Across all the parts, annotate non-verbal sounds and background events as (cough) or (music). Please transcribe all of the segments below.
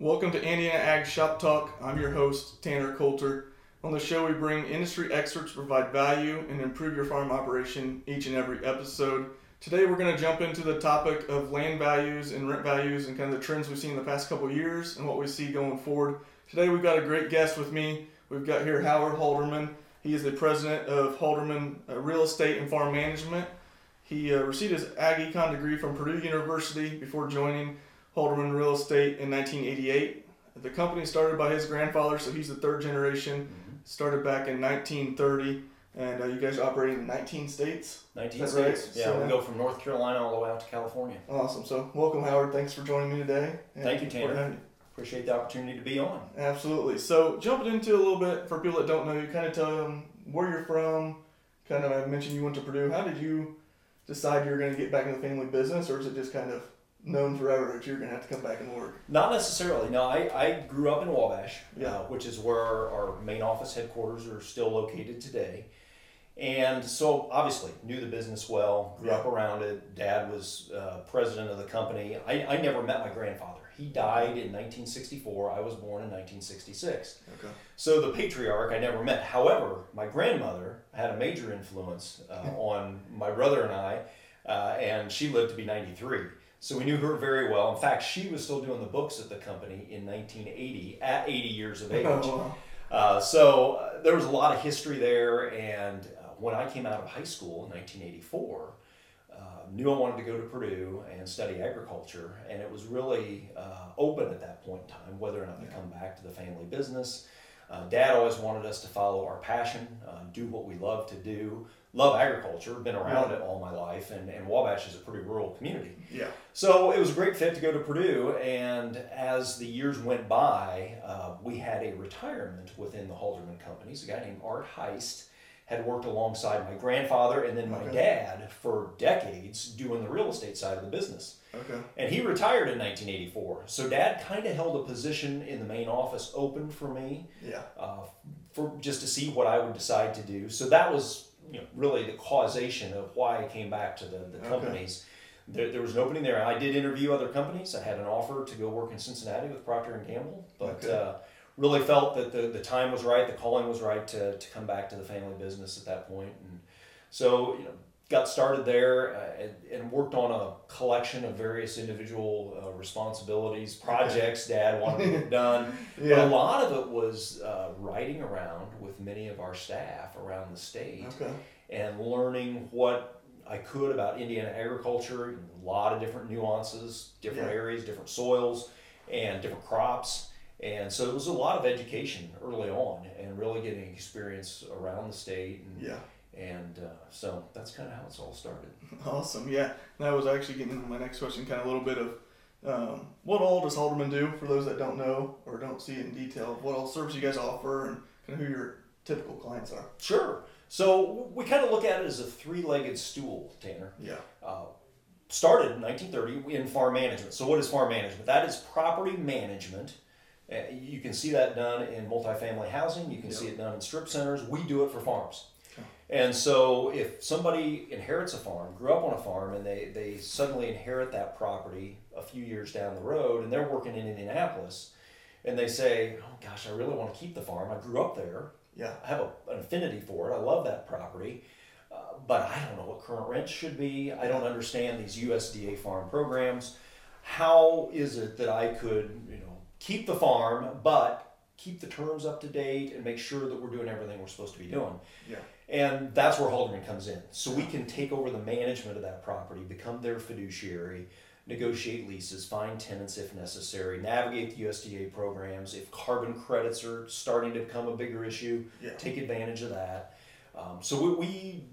Welcome to Indiana Ag Shop Talk. I'm your host, Tanner Coulter. On the show, we bring industry experts to provide value and improve your farm operation each and every episode. Today, we're going to jump into the topic of land values and rent values and kind of the trends we've seen in the past couple years and what we see going forward. Today, we've got a great guest with me. We've got here Howard Halderman. He is the president of Halderman uh, Real Estate and Farm Management. He uh, received his Ag Econ degree from Purdue University before joining Halderman Real Estate in 1988. The company started by his grandfather, so he's the third generation. Mm-hmm. Started back in 1930, and uh, you guys are operating in 19 states. 19 That's right. states. Yeah, So- we go from North Carolina all the way out to California. Awesome. So, welcome, Howard. Thanks for joining me today. Thank you, Tanner. Appreciate the opportunity to be on. Absolutely. So, jumping into a little bit for people that don't know you, kind of tell them where you're from. Kind of, I mentioned you went to Purdue. How did you decide you were going to get back in the family business, or is it just kind of known forever that you're going to have to come back and work? Not necessarily. No, I, I grew up in Wabash, Yeah. uh, which is where our, main office headquarters are still located today. And so obviously knew the business well, grew up around it. Dad was uh, president of the company. I, I never met my grandfather. He died in 1964. I was born in 1966. Okay. So the patriarch I never met. However, my grandmother had a major influence uh, (laughs) on my brother and I, uh, and she lived to be 93. So we knew her very well. In fact, she was still doing the books at the company in 1980 at 80 years of age. Oh. Uh, so uh, there was a lot of history there, and uh, when I came out of high school in 1984, uh, knew I wanted to go to Purdue and study agriculture, and it was really uh, open at that point in time whether or not to come back to the family business. Uh, Dad always wanted us to follow our passion, uh, do what we love to do. Love agriculture, been around it all my life, and, and Wabash is a pretty rural community. Yeah. So it was a great fit to go to Purdue, and as the years went by, uh, we had a retirement within the Halderman companies. A guy named Art Heist had worked alongside my grandfather and then my Okay. dad for decades doing the real estate side of the business. Okay. And he retired in 1984. So dad kind of held a position in the main office open for me Yeah. uh, for just to see what I would decide to do. So that was you know really the causation of why I came back to the, the Okay. companies. There, there was an opening there. I did interview other companies. I had an offer to go work in Cincinnati with Procter and Gamble, but Okay. uh, really felt that the, the time was right, the calling was right to, to come back to the family business at that point. And so you know got started there uh, and, and worked on a collection of various individual uh, responsibilities, projects Dad wanted to get (laughs) done. But a lot of it was uh, riding around with many of our staff around the state Okay. and learning what I could about Indiana agriculture, a lot of different nuances, different Yeah. areas, different soils, and different crops. And so it was a lot of education early on and really getting experience around the state. And, Yeah. And uh, so that's kind of how it's all started. Awesome. Yeah. That was actually getting into my next question, kind of a little bit of um, what all does Halderman do for those that don't know or don't see it in detail? What all service you guys offer and kind of who your typical clients are? Sure. So we kind of look at it as a three legged stool, Tanner. Yeah. uh, started in 1930 in farm management. So, what is farm management? That is property management. Uh, you can see that done in multifamily housing. You can see it done in strip centers. We do it for farms. And so, if somebody inherits a farm, grew up on a farm, and they, they suddenly inherit that property a few years down the road, and they're working in Indianapolis, and they say, Oh gosh, I really want to keep the farm. I grew up there. Yeah. I have a, an affinity for it. I love that property, uh, but I don't know what current rent should be. I don't understand these USDA farm programs. How is it that I could, you know, keep the farm, but keep the terms up to date and make sure that we're doing everything we're supposed to be doing? Yeah. And that's where Halderman comes in. So we can take over the management of that property, become their fiduciary, negotiate leases, find tenants if necessary, navigate the USDA programs. If carbon credits are starting to become a bigger issue, Yeah. take advantage of that. Um, so we, we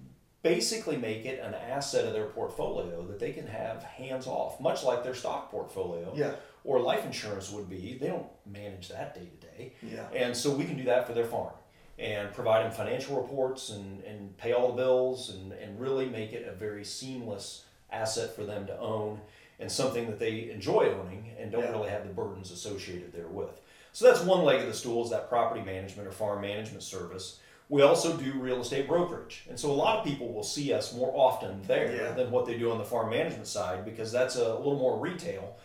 basically make it an asset of their portfolio that they can have hands off, much like their stock portfolio Yeah. or life insurance would be. They don't manage that day to day. And so we can do that for their farm and provide them financial reports and, and pay all the bills and, and really make it a very seamless asset for them to own and something that they enjoy owning and don't Yeah. really have the burdens associated therewith. So that's one leg of the stool is that property management or farm management service. We also do real estate brokerage. And so a lot of people will see us more often there Yeah. than what they do on the farm management side because that's a little more retail.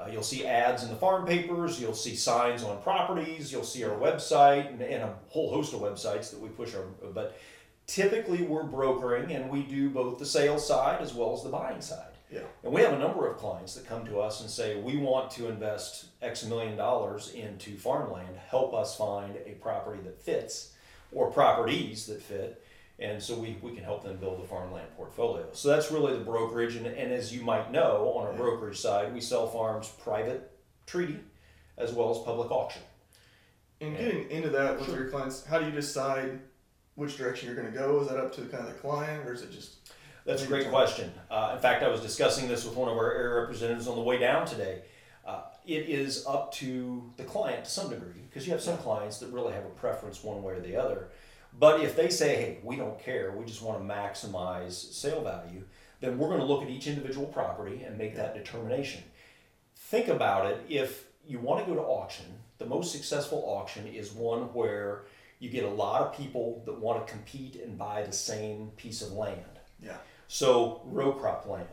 Uh, you'll see ads in the farm papers, you'll see signs on properties, you'll see our website, and, and a whole host of websites that we push our. But typically, we're brokering and we do both the sales side as well as the buying side. Yeah. And we have a number of clients that come to us and say, we want to invest X million dollars into farmland, help us find a property that fits or properties that fit. And so we, we can help them build a farmland portfolio. So that's really the brokerage. And, and as you might know, on our brokerage side, we sell farms private treaty as well as public auction. And getting into that with Sure. your clients, how do you decide which direction you're going to go? Is that up to kind of the client, or is it just That's a great question. Uh, in fact, I was discussing this with one of our area representatives on the way down today. Uh, it is up to the client to some degree because you have some clients that really have a preference one way or the other. But if they say, hey, we don't care, we just want to maximize sale value, then we're going to look at each individual property and make that determination. Think about it if you want to go to auction, the most successful auction is one where you get a lot of people that want to compete and buy the same piece of land. yeah, So row crop land,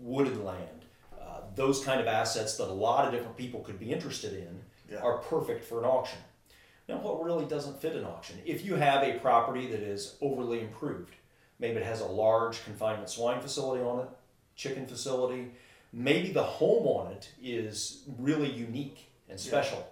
wooded land, uh, those kind of assets that a lot of different people could be interested in Yeah. are perfect for an auction. Now, what really doesn't fit an auction? If you have a property that is overly improved, maybe it has a large confinement swine facility on it, chicken facility, maybe the home on it is really unique and Yeah. special.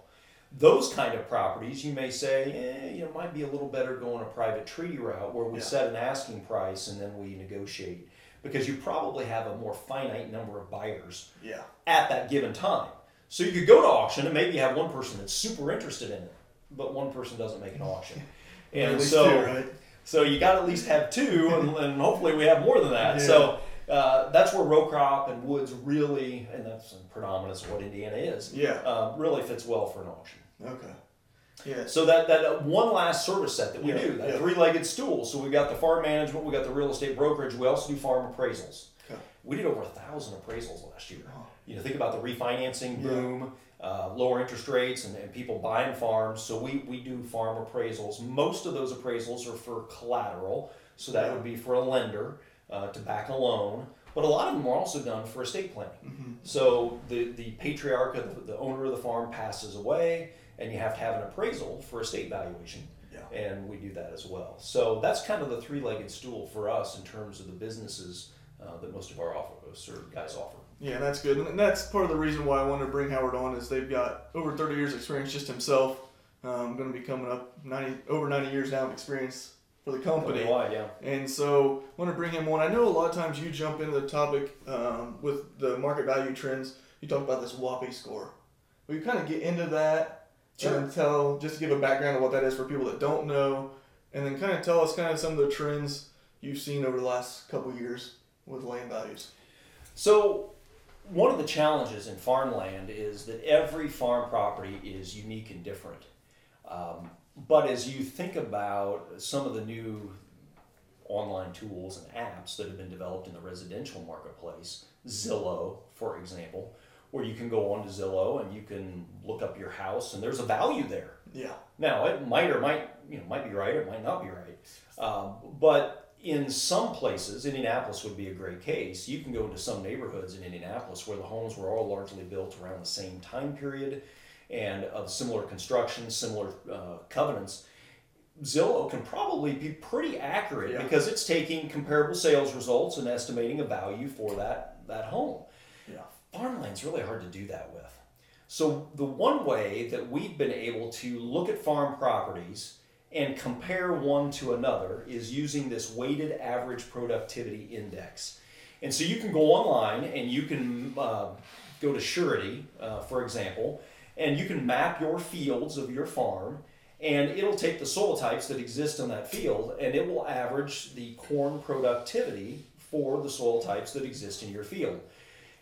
Those kind of properties, you may say, eh, you know, might be a little better going a private treaty route where we Yeah. set an asking price and then we negotiate because you probably have a more finite number of buyers yeah, at that given time. So you could go to auction and maybe you have one person that's super interested in it, but one person doesn't make an auction. (laughs) And so, two, right? so you got to at least have two, and, (laughs) and hopefully we have more than that. Yeah. So uh, that's where row crop and woods really, and that's in predominance of what Indiana is, Yeah, uh, really fits well for an auction. okay, yeah, So that that one last service set that we Yeah, do, that yeah. three-legged stool. So we've got the farm management, we've got the real estate brokerage. We also do farm appraisals. Okay. We did over a thousand appraisals last year. Wow. You know, think about the refinancing boom, uh, lower interest rates, and, and people buying farms. So we we do farm appraisals. Most of those appraisals are for collateral, so that would be for a lender uh, to back a loan. But a lot of them are also done for estate planning. hmm So the, the patriarch of the, the owner of the farm passes away, and you have to have an appraisal for estate valuation, yeah, and we do that as well. So that's kind of the three-legged stool for us in terms of the businesses uh, that most of our offer, guys offer. Yeah. That's good, and that's part of the reason why I wanted to bring Howard on is they've got over thirty years experience just himself. Um, going to be coming up ninety over ninety years now of experience for the company. Why, yeah. And so, I want to bring him on. I know a lot of times you jump into the topic um, with the market value trends. You talk about this WAPI score. Will you kind of get into that Sure. and tell, just to give a background of what that is for people that don't know, and then kind of tell us kind of some of the trends you've seen over the last couple years with land values. So one of the challenges in farmland is that every farm property is unique and different. Um, but as you think about some of the new online tools and apps that have been developed in the residential marketplace, Zillow, for example, where you can go onto Zillow and you can look up your house and there's a value there. Yeah. Now it might or might you know might be right, it might not be right. Um, but in some places, Indianapolis would be a great case. You can go into some neighborhoods in Indianapolis where the homes were all largely built around the same time period and of similar construction, similar uh, covenants. Zillow can probably be pretty accurate Yeah. because it's taking comparable sales results and estimating a value for that that home. Yeah. Farmland's really hard to do that with. So the one way that we've been able to look at farm properties and compare one to another is using this weighted average productivity index. And so you can go online and you can uh, go to Surety, uh, for example, and you can map your fields of your farm and it'll take the soil types that exist in that field and it will average the corn productivity for the soil types that exist in your field.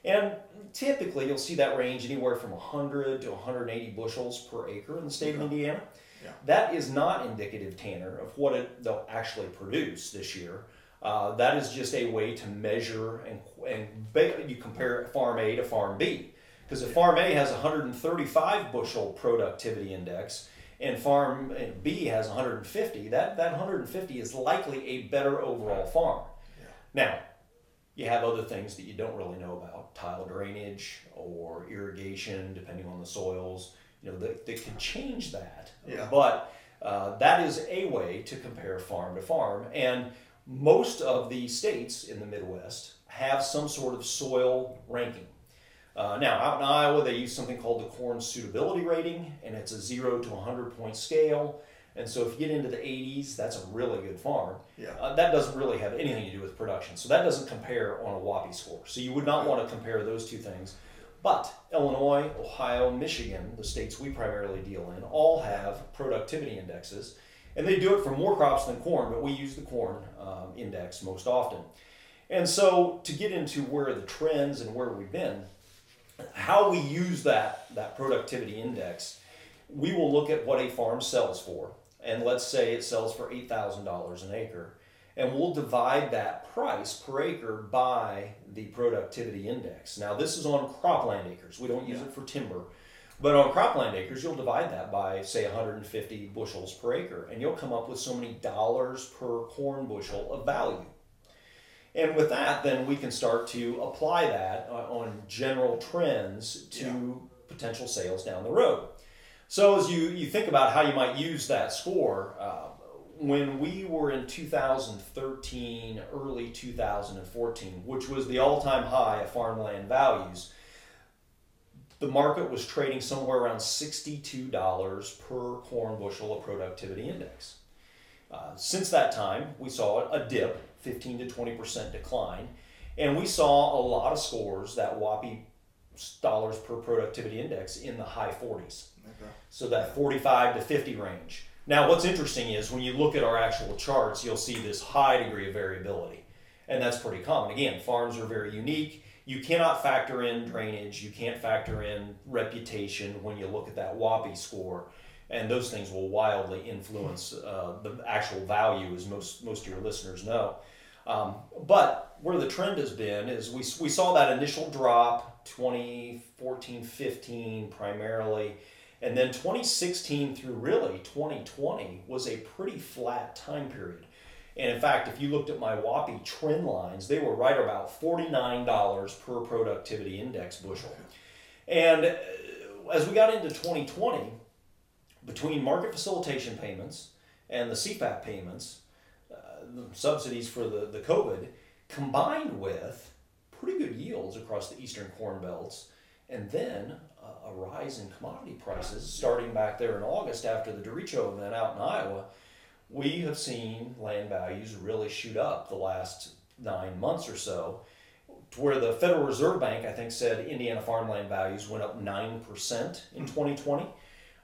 And typically you'll see that range anywhere from 100 to 180 bushels per acre in the state of Indiana. Yeah. That is not indicative, Tanner, of what it, they'll actually produce this year. Uh, that is just a way to measure and, and you compare farm A to farm B. Because if farm A has 135 bushel productivity index and farm B has 150, that, that 150 is likely a better overall farm. Yeah. Now, You have other things that you don't really know about, tile drainage or irrigation, depending on the soils, you know, that, that can change that. Yeah. But uh, that is a way to compare farm to farm. And most of the states in the Midwest have some sort of soil ranking. Uh, now, out in Iowa, they use something called the corn suitability rating, and it's a zero to 100 point scale. And so, if you get into the 80s, that's a really good farm. Yeah. Uh, that doesn't really have anything to do with production. So, that doesn't compare on a WAPI score. So, you would not want to compare those two things. But Illinois, Ohio, Michigan, the states we primarily deal in, all have productivity indexes. And they do it for more crops than corn, but we use the corn um, index most often. And so, to get into where the trends and where we've been, how we use that, that productivity index, we will look at what a farm sells for. And let's say it sells for $8,000 an acre. And we'll divide that price per acre by the productivity index. Now, this is on cropland acres. We don't use Yeah. it for timber. But on cropland acres, you'll divide that by, say, 150 bushels per acre. And you'll come up with so many dollars per corn bushel of value. And with that, then we can start to apply that uh, on general trends to Yeah. potential sales down the road. So as you, you think about how you might use that score, uh, when we were in 2013, early 2014, which was the all-time high of farmland values, the market was trading somewhere around $62 per corn bushel of productivity index. Uh, since that time, we saw a dip, 15 to 20% decline, and we saw a lot of scores that WAPI dollars per productivity index in the high 40s. Okay. So that 45 to 50 range. Now, what's interesting is when you look at our actual charts, you'll see this high degree of variability. And that's pretty common. Again, farms are very unique. You cannot factor in drainage, you can't factor in reputation when you look at that WAPI score. And those things will wildly influence uh, the actual value, as most, most of your listeners know. Um, but where the trend has been is we, we saw that initial drop 2014 15 primarily and then 2016 through really 2020 was a pretty flat time period. And in fact if you looked at my WAPI trend lines they were right about $49 per productivity index bushel. And uh, as we got into 2020 between market facilitation payments and the CFAP payments uh, the subsidies for the, the COVID, combined with pretty good yields across the eastern corn belts, and then a rise in commodity prices starting back there in August after the derecho event out in Iowa, we have seen land values really shoot up the last nine months or so. To where the Federal Reserve Bank, I think, said Indiana farmland values went up 9% in 2020.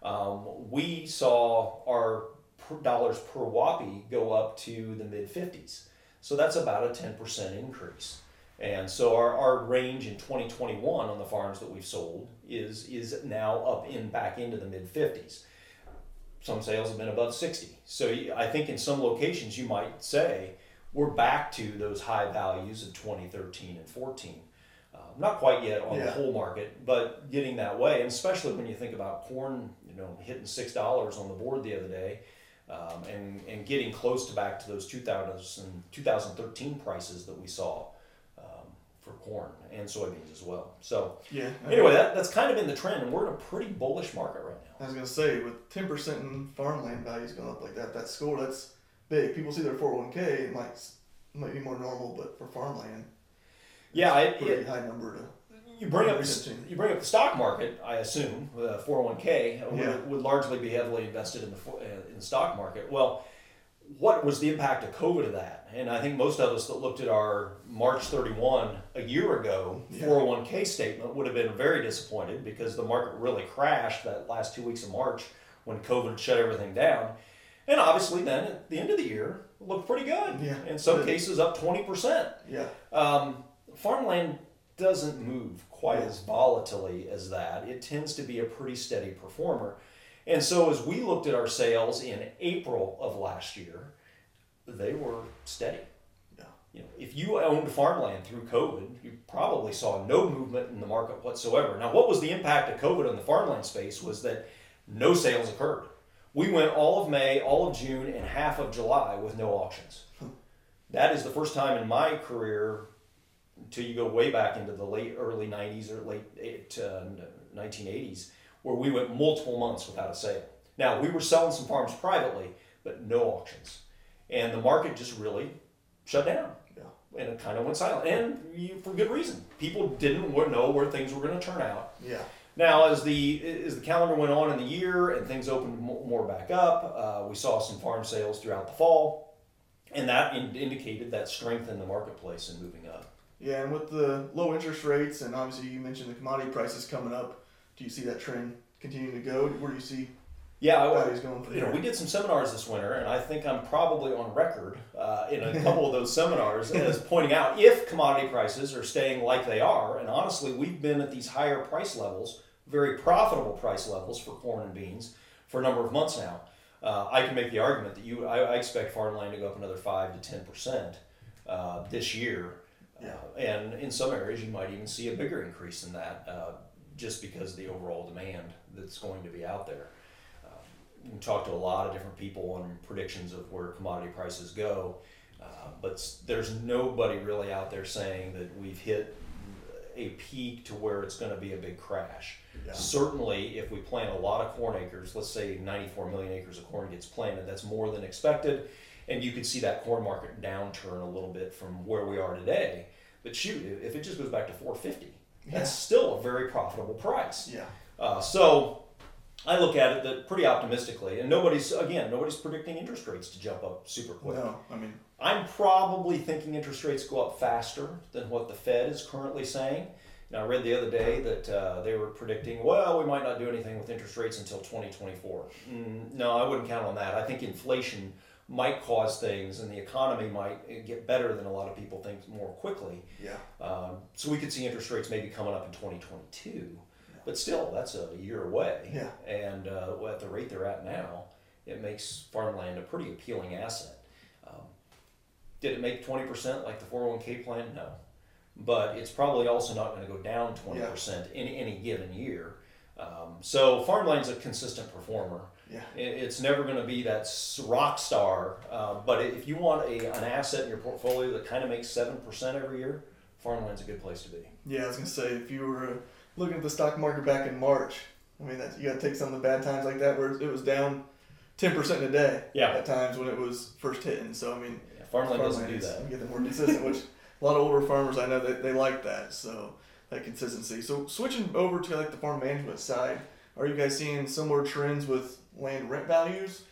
Um, we saw our per dollars per WAPI go up to the mid 50s. So that's about a 10% increase. And so our, our range in 2021 on the farms that we've sold is, is now up in back into the mid 50s. Some sales have been above 60. So I think in some locations you might say we're back to those high values of 2013 and 14. Uh, not quite yet on the whole market, but getting that way, and especially when you think about corn, you know, hitting six dollars on the board the other day, um, and and getting close to back to those 2000 2013 prices that we saw for corn and soybeans as well. So Yeah. anyway, that, that's kind of been the trend, and we're in a pretty bullish market right now. I was gonna say with ten percent in farmland values going up like that, that score that's big. People see their four hundred one k, it might s- might be more normal, but for farmland, Yeah, it, pretty it, high number to. you bring up Interesting. you bring up the stock market. I assume uh, four hundred one k would largely be heavily invested in the uh, in the stock market. Well, what was the impact of COVID of that? And I think most of us that looked at our March 31 a year ago Yeah. 401k statement would have been very disappointed because the market really crashed that last two weeks of March when COVID shut everything down. And obviously, then at the end of the year, it looked pretty good. Yeah. In some cases, up 20%. Yeah. Um, farmland doesn't move quite as volatilely as that. It tends to be a pretty steady performer. And so as we looked at our sales in April of last year, they were steady. Yeah. You know, if you owned farmland through COVID, you probably saw no movement in the market whatsoever. Now, what was the impact of COVID on the farmland space was that no sales occurred. We went all of May, all of June, and half of July with no auctions. That is the first time in my career until you go way back into the late early 90s or late uh, 1980s, where we went multiple months without a sale. Now we were selling some farms privately, but no auctions, and the market just really shut down. Yeah. And it kind of went silent, and you, for good reason. People didn't know where things were going to turn out. Yeah. Now, as the as the calendar went on in the year and things opened more back up, uh, we saw some farm sales throughout the fall, and that in- indicated that strength in the marketplace and moving up. Yeah, and with the low interest rates, and obviously you mentioned the commodity prices coming up, do you see that trend continuing to go? Where do you see Yeah, I, values going from you know, we did some seminars this winter, and I think I'm probably on record uh, in a couple of those seminars (laughs) as pointing out if commodity prices are staying like they are, and honestly, we've been at these higher price levels, very profitable price levels for corn and beans for a number of months now. Uh, I can make the argument that you, I, I expect farmland to go up another five to ten percent uh, this year, Yeah. uh, and in some areas you might even see a bigger increase in that, uh, just because of the overall demand that's going to be out there we talked to a lot of different people on predictions of where commodity prices go, uh, but there's nobody really out there saying that we've hit a peak to where it's going to be a big crash. Yeah. Certainly, if we plant a lot of corn acres, let's say 94 million acres of corn gets planted, that's more than expected, and you could see that corn market downturn a little bit from where we are today. But shoot, if it just goes back to 450, Yeah. that's still a very profitable price. Yeah. Uh, so I look at it that pretty optimistically, and nobody's again nobody's predicting interest rates to jump up super quick. No, I mean, I'm probably thinking interest rates go up faster than what the Fed is currently saying. Now I read the other day that uh, they were predicting, well, we might not do anything with interest rates until 2024. Mm, no, I wouldn't count on that. I think inflation might cause things, and the economy might get better than a lot of people think more quickly. yeah. Um, so we could see interest rates maybe coming up in 2022, but still, that's a year away. Yeah. And uh, at the rate they're at now, it makes farmland a pretty appealing asset. Um, did it make 20% like the 401k plan? No. But it's probably also not going to go down 20% in any given year. Um, so farmland's a consistent performer. Yeah. It's never going to be that rock star, uh, but if you want a, an asset in your portfolio that kind of makes 7% every year, farmland's a good place to be. Yeah, I was gonna say if you were looking at the stock market back in March, I mean you got to take some of the bad times like that where it was down ten percent in a day. Yeah. At times when it was first hitting, so I mean, Yeah, farmland doesn't do that. You get them more consistent, which a lot of older farmers I know that they like that. So that consistency. So switching over to like the farm management side, are you guys seeing similar trends with land rent values?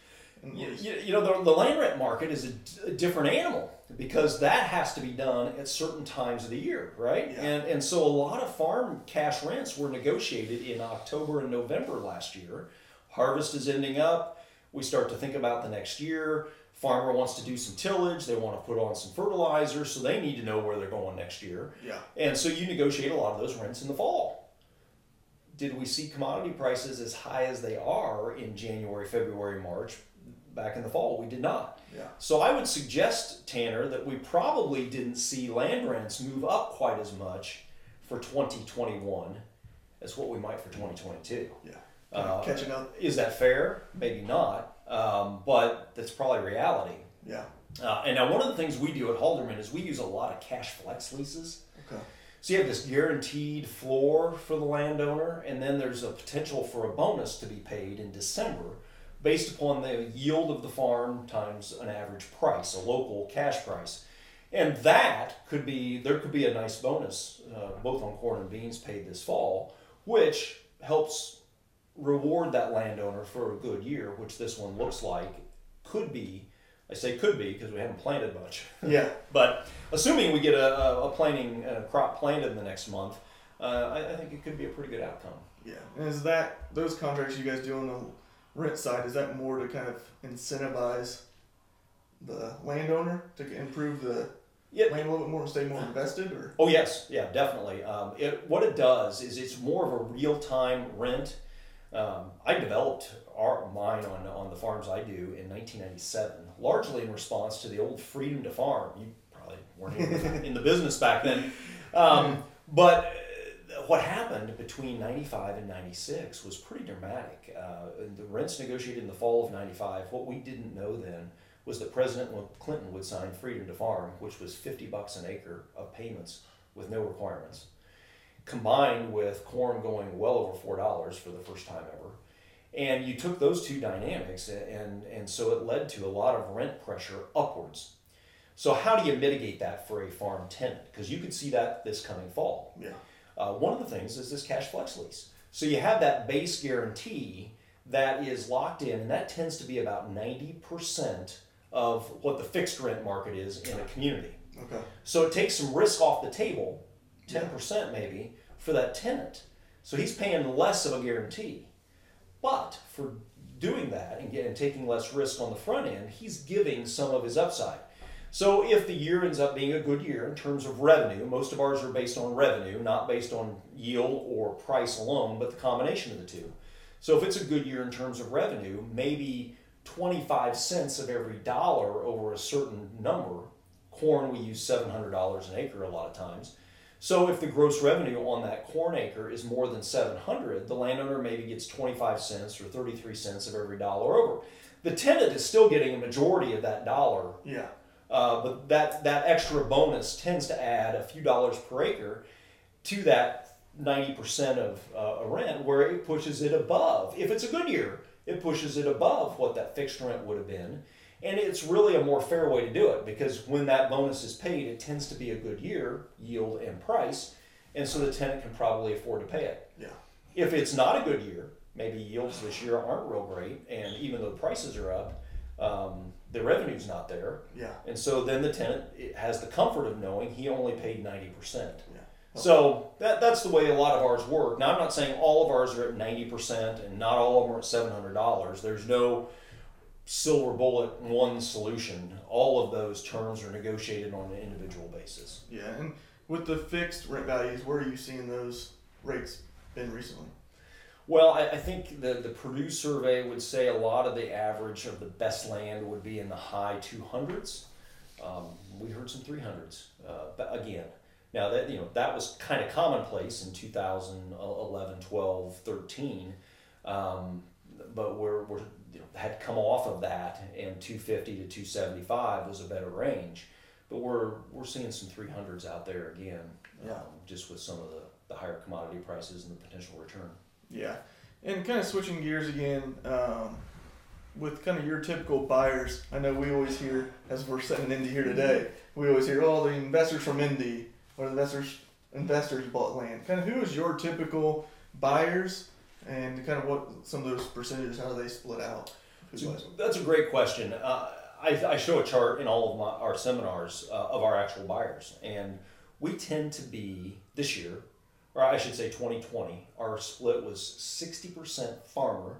You, you, you know, the, the land rent market is a different animal because that has to be done at certain times of the year, right? Yeah. And, and so a lot of farm cash rents were negotiated in October and November last year. Harvest is ending up. We start to think about the next year. Farmer wants to do some tillage. They want to put on some fertilizer, so they need to know where they're going next year. yeah. And so you negotiate a lot of those rents in the fall. Did we see commodity prices as high as they are in January, February, March back in the fall? We did not. Yeah. So I would suggest, Tanner, that we probably didn't see land rents move up quite as much for 2021 as what we might for 2022. Yeah. Uh, Catching up. Is that fair? Maybe not, um, but that's probably reality. Yeah. Uh, and now, one of the things we do at Halderman is we use a lot of cash flex leases. Okay. So you have this guaranteed floor for the landowner, and then there's a potential for a bonus to be paid in December based upon the yield of the farm times an average price, a local cash price. And that could be, there could be a nice bonus, uh, both on corn and beans paid this fall, which helps reward that landowner for a good year, which this one looks like could be. I say could be because we haven't planted much. (laughs) Yeah. But assuming we get a, a, a planting a crop planted in the next month, uh, I, I think it could be a pretty good outcome. Yeah. And is that those contracts you guys do on the rent side? Is that more to kind of incentivize the landowner to improve the Yeah. land a little bit more and stay more invested, or Oh yes, yeah, definitely. Um, it, what it does is it's more of a real time rent. Um, I developed our mine on on the farms I do in 1997, largely in response to the old freedom to farm. You probably weren't (laughs) in the business back then, um, but uh, what happened between 95 and 96 was pretty dramatic. Uh, the rents negotiated in the fall of 95. What we didn't know then was that President Clinton would sign freedom to farm, which was 50 bucks an acre of payments with no requirements, combined with corn going well over four dollars for the first time ever. And you took those two dynamics, and, and so it led to a lot of rent pressure upwards. So, how do you mitigate that for a farm tenant? Because you could see that this coming fall. Yeah. Uh, one of the things is this cash flex lease. So, you have that base guarantee that is locked in, and that tends to be about 90% of what the fixed rent market is in a community. Okay. So it takes some risk off the table, 10% maybe, for that tenant. So he's paying less of a guarantee. But for doing that and, getting, taking less risk on the front end, he's giving some of his upside. So if the year ends up being a good year in terms of revenue, most of ours are based on revenue, not based on yield or price alone, but the combination of the two. So if it's a good year in terms of revenue, maybe 25 cents of every dollar over a certain number. Corn, we use $700 an acre a lot of times. So if the gross revenue on that corn acre is more than 700, the landowner maybe gets 25 cents or 33 cents of every dollar over. The tenant is still getting a majority of that dollar. Yeah. Uh, but that, that extra bonus tends to add a few dollars per acre to that 90% of uh, a rent where it pushes it above. If it's a good year, it pushes it above what that fixed rent would have been. And it's really a more fair way to do it because when that bonus is paid, it tends to be a good year, yield and price, and so the tenant can probably afford to pay it. Yeah. If it's not a good year, maybe yields this year aren't real great, and even though prices are up, um, the revenue's not there. Yeah. And so then the tenant has the comfort of knowing he only paid 90%. Yeah. So that, that's the way a lot of ours work. Now, I'm not saying all of ours are at 90% and not all of them are at $700. There's no silver bullet one solution. All of those terms are negotiated on an individual basis. Yeah. And with the fixed rent values, where are you seeing those rates been recently? Well, I, I think the, the Purdue survey would say a lot of the average of the best land would be in the high 200s. Um, we heard some 300s. Uh, but again, now that you know that was kind of commonplace in 2011, 12, 13, um, but we're, we're you know, had come off of that, and 250 to 275 was a better range. But we're we're seeing some 300s out there again, Yeah. um, just with some of the, the higher commodity prices and the potential return. Yeah. And kind of switching gears again, um, with kind of your typical buyers, I know we always hear, as we're sitting into here today, we always hear, oh, the investors from Indy or the investors investors bought land. Kind of who is your typical buyers, and kind of what some of those percentages, how do they split out? That's a great question. Uh, I, I show a chart in all of my, our seminars uh, of our actual buyers, and we tend to be this year, or I should say 2020, our split was 60% farmer.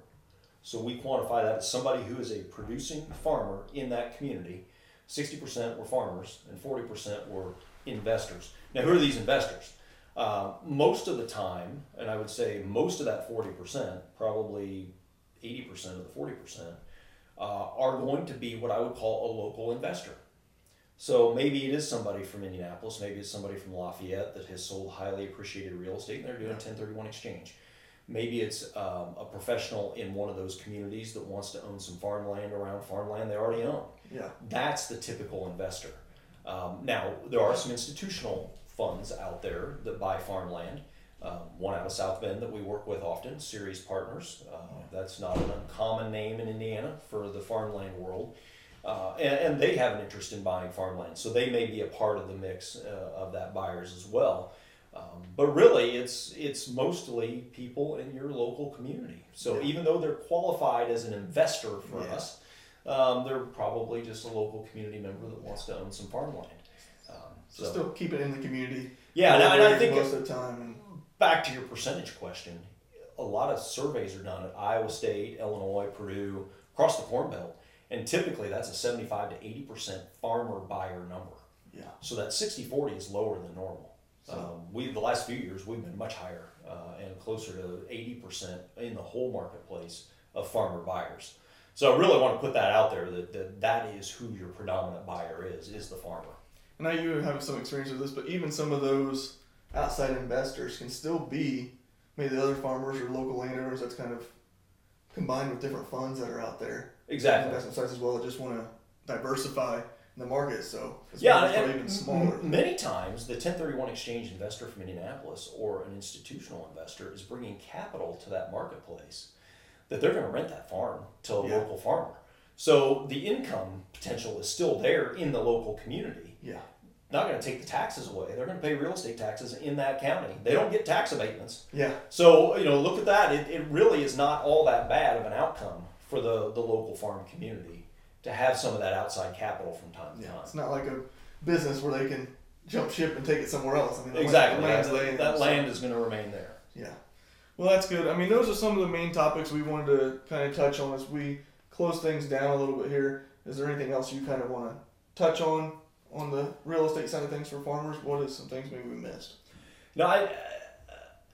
So we quantify that as somebody who is a producing farmer in that community. 60% were farmers, and 40% were investors. Now, who are these investors? Uh, most of the time, and I would say most of that 40%, probably 80% of the 40%, uh, are going to be what I would call a local investor. So maybe it is somebody from Indianapolis, maybe it's somebody from Lafayette that has sold highly appreciated real estate and they're doing a 1031 exchange. Maybe it's um, a professional in one of those communities that wants to own some farmland around farmland they already own. Yeah. That's the typical investor. Um, now, there are some institutional funds out there that buy farmland. Um, one out of South Bend that we work with often, Ceres Partners. Uh, that's not an uncommon name in Indiana for the farmland world. Uh, and, and they have an interest in buying farmland, so they may be a part of the mix uh, of that buyers as well. Um, but really, it's it's mostly people in your local community. So Yeah. even though they're qualified as an investor for Yeah. us, um, they're probably just a local community member that wants to own some farmland. Um, So, still keep it in the community. yeah, and, I- and I think most of the time. And, back to your percentage question, a lot of surveys are done at Iowa State, Illinois, Purdue, across the Corn Belt, and typically that's a 75 to 80 percent farmer buyer number. yeah. So that 60-40 is lower than normal. So- Um, we the last few years we've been much higher uh, and closer to 80 percent in the whole marketplace of farmer buyers. So I really want to put that out there that, that that is who your predominant buyer is is the farmer. I know you have some experience with this, but even some of those outside investors can still be maybe the other farmers or local landowners that's kind of combined with different funds that are out there. Exactly. Investment sites as well that just want to diversify the market. So it's Yeah, probably and even smaller. many times the 1031 exchange investor from Indianapolis or an institutional investor is bringing capital to that marketplace that they're going to rent that farm to a Yeah. local farmer. So the income potential is still there in the local community. Yeah, Not going to take the taxes away. They're going to pay real estate taxes in that county. They don't get tax abatements. yeah, So, you know, look at that. It, it really is not all that bad of an outcome for the, the local farm community to have some of that outside capital from time to yeah. time. It's not like a business where they can jump ship and take it somewhere else. I mean, Exactly. Land, that land's that land is going to remain there. Yeah. Well, that's good. I mean, those are some of the main topics we wanted to kind of touch on as we close things down a little bit here. Is there anything else you kind of want to touch on on the real estate side of things for farmers? What is some things maybe we missed? Now, I, uh,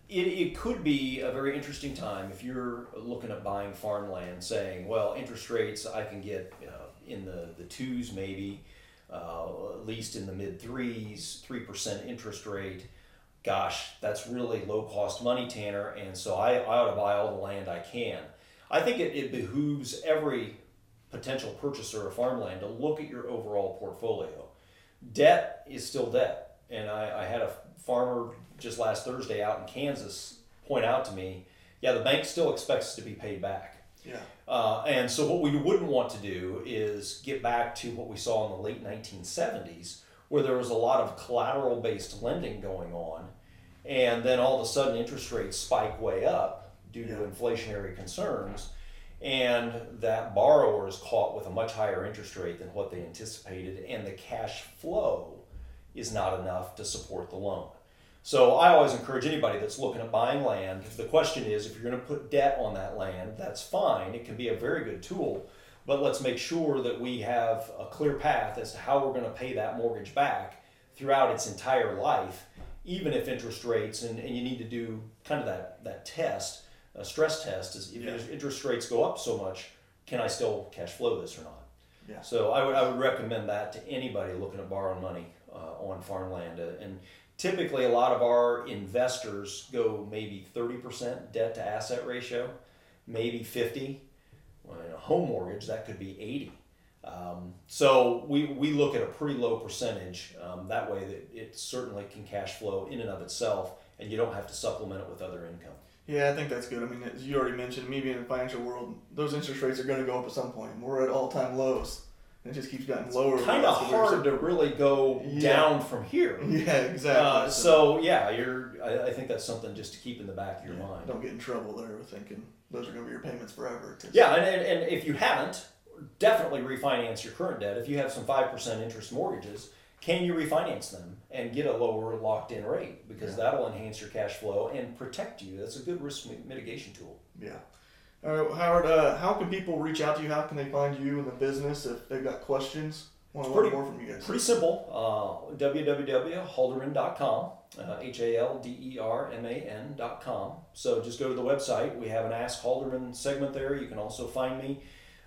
it, it could be a very interesting time if you're looking at buying farmland, saying, well, interest rates I can get uh, in the, the twos maybe, uh, at least in the mid threes, 3% interest rate. Gosh, that's really low cost money, Tanner, and so I, I ought to buy all the land I can. I think it, it behooves every potential purchaser of farmland to look at your overall portfolio. Debt is still debt. And I, I had a farmer just last Thursday out in Kansas point out to me, yeah, the bank still expects to be paid back. Yeah, Uh, and so, what we wouldn't want to do is get back to what we saw in the late 1970s, where there was a lot of collateral based lending going on, and then all of a sudden interest rates spike way up due to inflationary concerns, and that borrower is caught with a much higher interest rate than what they anticipated, and the cash flow is not enough to support the loan. So I always encourage anybody that's looking at buying land. The question is, if you're going to put debt on that land, that's fine. It can be a very good tool, but let's make sure that we have a clear path as to how we're going to pay that mortgage back throughout its entire life, even if interest rates and, and you need to do kind of that that test, a stress test, is if Yeah. interest rates go up so much, can I still cash flow this or not? Yeah. So I would, I would recommend that to anybody looking at borrowing money uh, on farmland. Uh, and typically, a lot of our investors go maybe 30% debt to asset ratio, maybe 50. Well, in a home mortgage, that could be 80. Um, so we, we look at a pretty low percentage. Um, that way, that it certainly can cash flow in and of itself, and you don't have to supplement it with other income. Yeah, I think that's good. I mean, as you already mentioned, me being in the financial world, those interest rates are going to go up at some point. We're at all time lows. And It just keeps getting lower. over Kind of hard to really go Yeah. down from here. (laughs) Yeah, exactly. Uh, so yeah, you're. I, I think that's something just to keep in the back of your Yeah, mind. Don't get in trouble there with thinking those are going to be your payments forever. Yeah, and, and, and if you haven't, definitely refinance your current debt. If you have some five percent interest mortgages, can you refinance them and get a lower locked in rate because Yeah. that'll enhance your cash flow and protect you. That's a good risk mitigation tool. Yeah. All right, Howard, uh, how can people reach out to you? How can they find you in the business if they've got questions? Want to learn Pretty- more from you guys? Pretty simple. Uh, www.halderman.com. Uh, H A L D E R M A N.com. So just go to the website. We have an Ask Halderman segment there. You can also find me.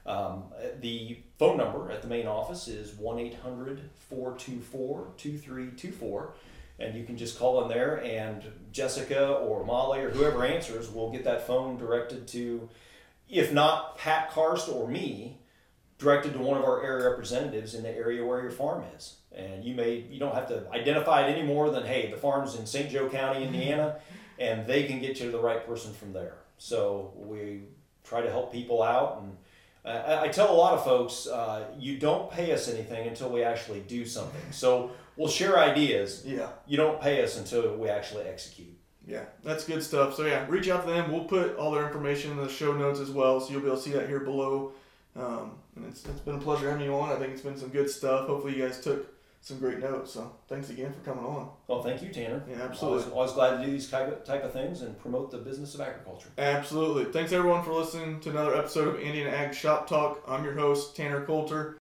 Um, the phone number at the main office is 1 800 424 2324. And you can just call in there, and Jessica or Molly or whoever answers will get that phone directed to, if not Pat Karst or me, directed to one of our area representatives in the area where your farm is. And you may you don't have to identify it any more than hey, the farm's in St. Joe County, Indiana, and they can get you to the right person from there. So we try to help people out, and I, I tell a lot of folks, uh, you don't pay us anything until we actually do something. So we'll share ideas. Yeah. You don't pay us until we actually execute. Yeah, that's good stuff. So yeah, reach out to them. We'll put all their information in the show notes as well, so you'll be able to see that here below. Um, and it's, it's been a pleasure having you on. I think it's been some good stuff. Hopefully you guys took some great notes. So thanks again for coming on. Well, thank you, Tanner. Yeah, Always, absolutely. always glad to do these type of, type of things and promote the business of agriculture. Absolutely. Thanks everyone for listening to another episode of Indiana Ag Shop Talk. I'm your host Tanner Coulter.